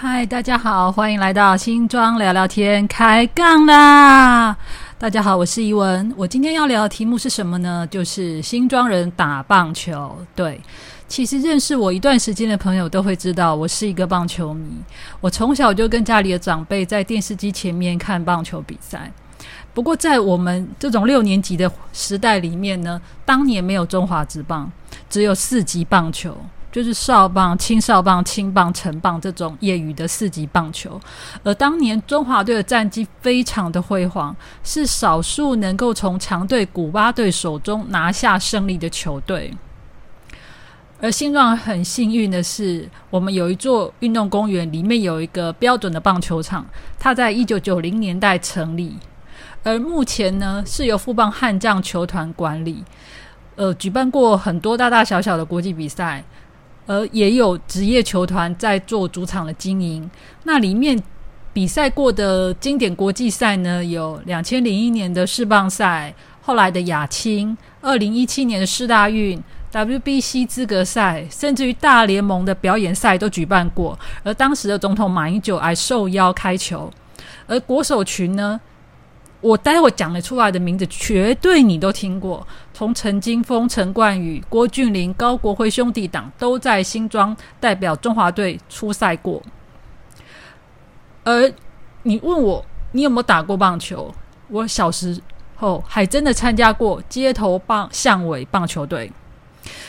嗨，大家好，欢迎来到新庄聊聊天，开杠啦！大家好，我是怡文。我今天要聊的题目是什么呢？就是新庄人打棒球。对，其实认识我一段时间的朋友都会知道，我是一个棒球迷。我从小就跟家里的长辈在电视机前面看棒球比赛。不过，在我们这种六年级的时代里面呢，当年没有中华职棒，只有四级棒球。就是少棒、青少棒、青棒、成棒这种业余的四级棒球，而当年中华队的战绩非常的辉煌，是少数能够从强队古巴队手中拿下胜利的球队。而新庄很幸运的是，我们有一座运动公园，里面有一个标准的棒球场，它在一九九零年代成立，而目前呢是由富邦悍将球团管理，呃，举办过很多大大小小的国际比赛。而也有职业球团在做主场的经营。那里面比赛过的经典国际赛呢，有两千零一年的世棒赛，后来的亚青，二零一七年的世大运，WBC 资格赛，甚至于大联盟的表演赛都举办过。而当时的总统马英九还受邀开球。而国手群呢？我待会讲得出来的名字，绝对你都听过。从陈金峰、陈冠宇、郭俊麟、高国辉兄弟党都在新庄代表中华队出赛过。而你问我，你有没有打过棒球？我小时候还真的参加过街头棒巷尾棒球队。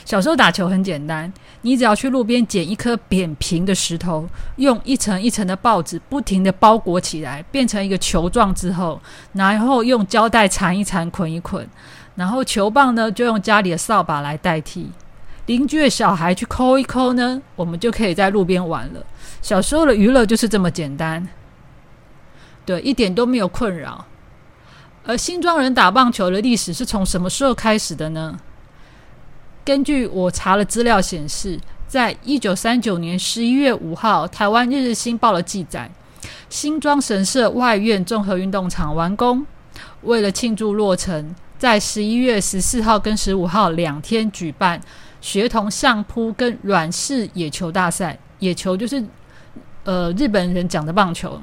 小时候打球很简单，你只要去路边捡一颗扁平的石头，用一层一层的报纸不停的包裹起来，变成一个球状之后，然后用胶带缠一缠、捆一捆，然后球棒呢就用家里的扫把来代替，邻居的小孩去抠一抠呢，我们就可以在路边玩了。小时候的娱乐就是这么简单，对，一点都没有困扰。而新庄人打棒球的历史是从什么时候开始的呢？根据我查了资料显示，在一九三九年十一月五号，台湾日日新报的记载，新庄神社外院综合运动场完工。为了庆祝落成，在十一月十四号跟十五号两天举办学童相扑跟软式野球大赛。野球就是呃日本人讲的棒球。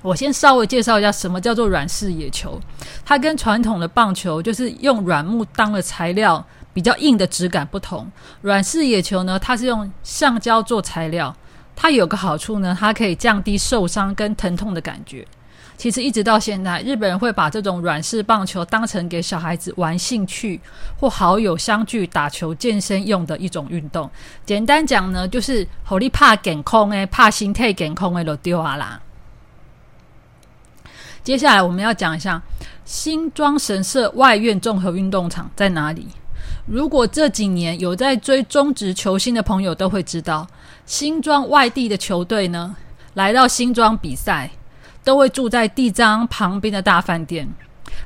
我先稍微介绍一下什么叫做软式野球。它跟传统的棒球就是用软木当了材料。比较硬的质感不同，软式野球呢，它是用橡胶做材料，它有个好处呢，它可以降低受伤跟疼痛的感觉。其实一直到现在，日本人会把这种软式棒球当成给小孩子玩兴趣或好友相聚打球健身用的一种运动。简单讲呢，就是火力怕减空诶，怕心态减空诶，都丢啊啦。接下来我们要讲一下新庄神社外院综合运动场在哪里。如果这几年有在追中职球星的朋友都会知道，新庄外地的球队呢，来到新庄比赛，都会住在地章旁边的大饭店。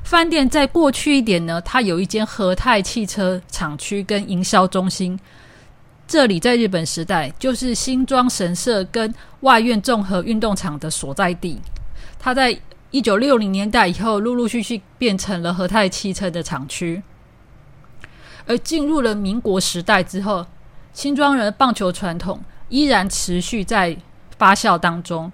饭店在过去一点呢，它有一间和泰汽车厂区跟营销中心。这里在日本时代就是新庄神社跟外院综合运动场的所在地。它在一九六零年代以后，陆陆续续变成了和泰汽车的厂区。而进入了民国时代之后，新庄人棒球传统依然持续在发酵当中。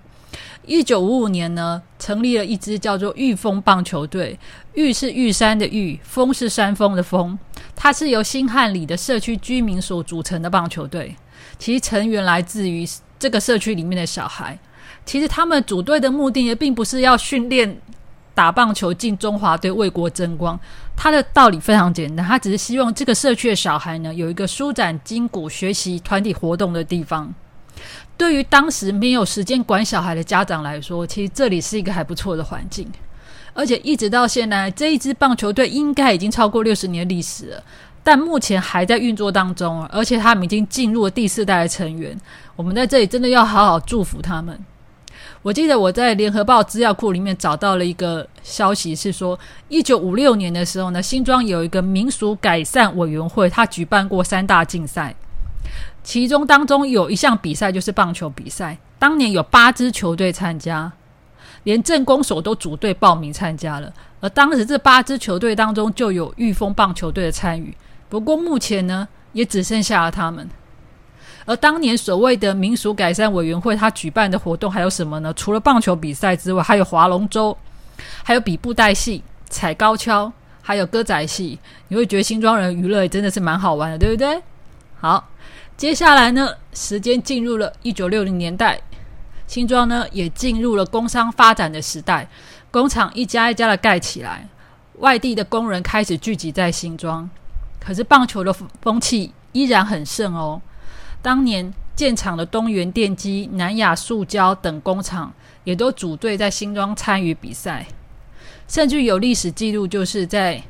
一九五五年呢，成立了一支叫做玉峰棒球队。玉是玉山的玉，峰是山峰的峰。它是由新汉里的社区居民所组成的棒球队。其成员来自于这个社区里面的小孩。其实他们组队的目的也并不是要训练。打棒球进中华队为国争光，他的道理非常简单，他只是希望这个社区的小孩呢有一个舒展筋骨、学习团体活动的地方。对于当时没有时间管小孩的家长来说，其实这里是一个还不错的环境。而且一直到现在，这一支棒球队应该已经超过六十年历史了，但目前还在运作当中，而且他们已经进入了第四代的成员。我们在这里真的要好好祝福他们。我记得我在联合报资料库里面找到了一个消息，是说一九五六年的时候呢，新庄有一个民俗改善委员会，他举办过三大竞赛，其中当中有一项比赛就是棒球比赛，当年有八支球队参加，连正攻手都组队报名参加了，而当时这八支球队当中就有御风棒球队的参与，不过目前呢也只剩下了他们。而当年所谓的民俗改善委员会，他举办的活动还有什么呢？除了棒球比赛之外，还有划龙舟，还有比布袋戏、踩高跷，还有歌仔戏。你会觉得新庄人娱乐也真的是蛮好玩的，对不对？好，接下来呢，时间进入了一九六零年代，新庄呢也进入了工商发展的时代，工厂一家一家的盖起来，外地的工人开始聚集在新庄。可是棒球的风气依然很盛哦。当年建厂的东元电机、南亚塑胶等工厂也都组队在新庄参与比赛，甚至有历史记录，就是在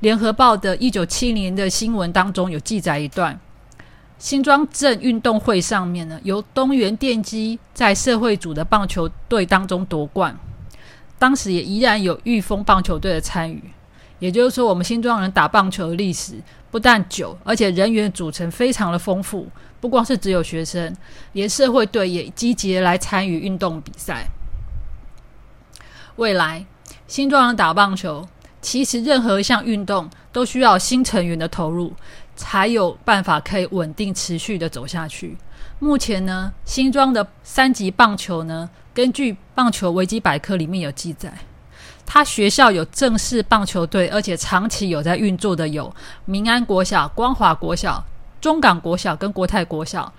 联合报的一九七年的新闻当中有记载一段：新庄镇运动会上面呢，由东元电机在社会组的棒球队当中夺冠，当时也依然有御风棒球队的参与。也就是说，我们新庄人打棒球的历史。不但久，而且人员组成非常的丰富。不光是只有学生，连社会队也积极来参与运动比赛。未来新庄人打棒球，其实任何一项运动都需要新成员的投入，才有办法可以稳定持续的走下去。目前呢，新庄的三级棒球呢，根据棒球维基百科里面有记载。他学校有正式棒球队，而且长期有在运作的有民安国小、光华国小、中港国小跟国泰国小、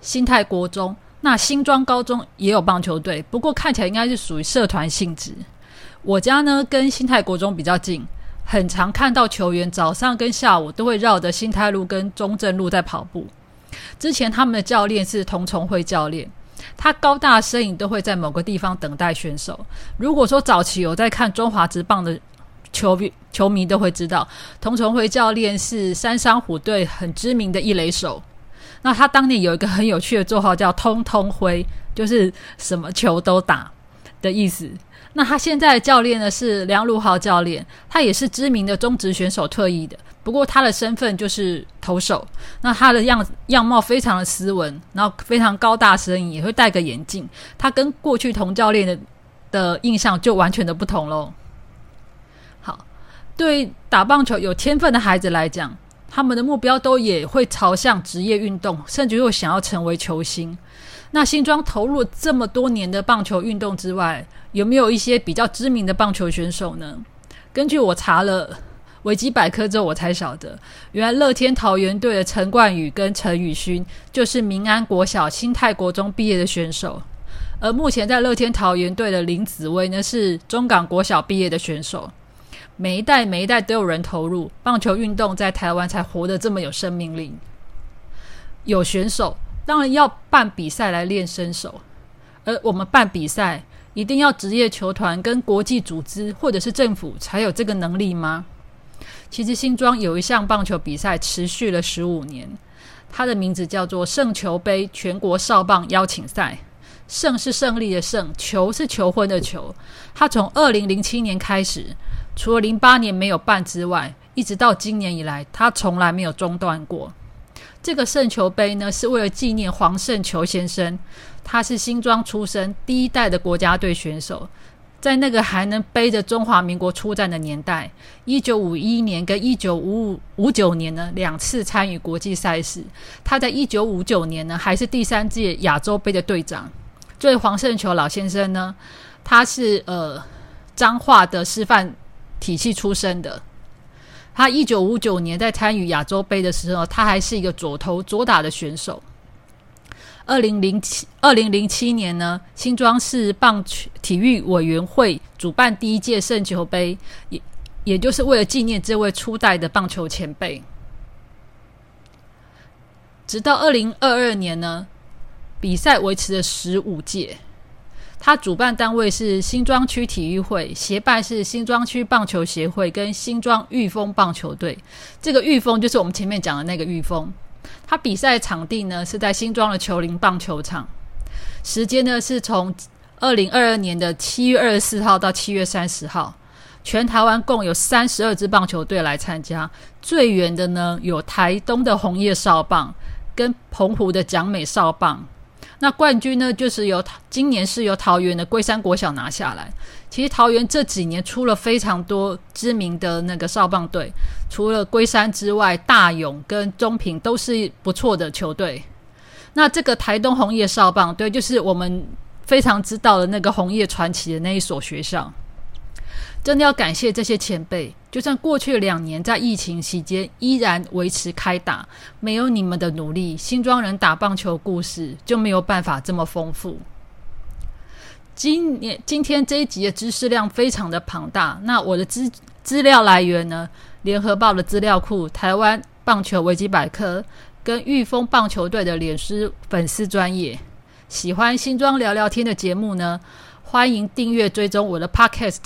新泰国中。那新庄高中也有棒球队，不过看起来应该是属于社团性质。我家呢跟新泰国中比较近，很常看到球员早上跟下午都会绕着新泰路跟中正路在跑步。之前他们的教练是童崇辉教练。他高大身影都会在某个地方等待选手。如果说早期有在看中华职棒的球迷，球迷都会知道，童崇辉教练是三山虎队很知名的一垒手。那他当年有一个很有趣的绰号叫“通通辉”，就是什么球都打的意思。那他现在的教练呢是梁鲁豪教练，他也是知名的中职选手退役的。不过他的身份就是投手，那他的样样貌非常的斯文，然后非常高大身影，也会戴个眼镜。他跟过去童教练的的印象就完全的不同喽。好，对打棒球有天分的孩子来讲，他们的目标都也会朝向职业运动，甚至又想要成为球星。那新庄投入这么多年的棒球运动之外，有没有一些比较知名的棒球选手呢？根据我查了。维基百科之后，我才晓得，原来乐天桃园队的陈冠宇跟陈宇勋就是民安国小、新泰国中毕业的选手，而目前在乐天桃园队的林子威呢，是中港国小毕业的选手。每一代每一代都有人投入棒球运动，在台湾才活得这么有生命力。有选手当然要办比赛来练身手，而我们办比赛一定要职业球团跟国际组织或者是政府才有这个能力吗？其实新庄有一项棒球比赛持续了十五年，它的名字叫做圣球杯全国少棒邀请赛。胜是胜利的胜，球是求婚的球。它从二零零七年开始，除了零八年没有办之外，一直到今年以来，它从来没有中断过。这个圣球杯呢，是为了纪念黄圣球先生，他是新庄出生第一代的国家队选手。在那个还能背着中华民国出战的年代，一九五一年跟一九五五五九年呢，两次参与国际赛事。他在一九五九年呢，还是第三届亚洲杯的队长。这位黄胜球老先生呢，他是呃彰化的师范体系出身的。他一九五九年在参与亚洲杯的时候，他还是一个左投左打的选手。二零零七二零零七年呢，新庄市棒球体育委员会主办第一届圣球杯，也也就是为了纪念这位初代的棒球前辈。直到二零二二年呢，比赛维持了十五届。他主办单位是新庄区体育会，协办是新庄区棒球协会跟新庄御风棒球队。这个御风就是我们前面讲的那个御风。他比赛场地呢是在新庄的球林棒球场，时间呢是从二零二二年的七月二十四号到七月三十号，全台湾共有三十二支棒球队来参加，最远的呢有台东的红叶少棒跟澎湖的蒋美少棒。那冠军呢，就是由今年是由桃园的龟山国小拿下来。其实桃园这几年出了非常多知名的那个少棒队，除了龟山之外，大勇跟中平都是不错的球队。那这个台东红叶少棒，队，就是我们非常知道的那个红叶传奇的那一所学校。真的要感谢这些前辈，就算过去两年在疫情期间依然维持开打，没有你们的努力，新庄人打棒球故事就没有办法这么丰富。今年今天这一集的知识量非常的庞大，那我的资资料来源呢？联合报的资料库、台湾棒球维基百科跟玉峰棒球队的脸书粉丝专业。喜欢新庄聊聊天的节目呢，欢迎订阅追踪我的 Podcast。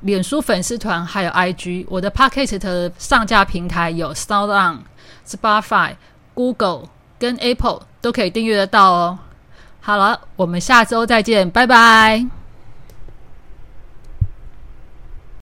脸书粉丝团还有 IG，我的 Podcast 上架平台有 SoundOn、Spotify、Google 跟 Apple 都可以订阅得到哦。好了，我们下周再见，拜拜。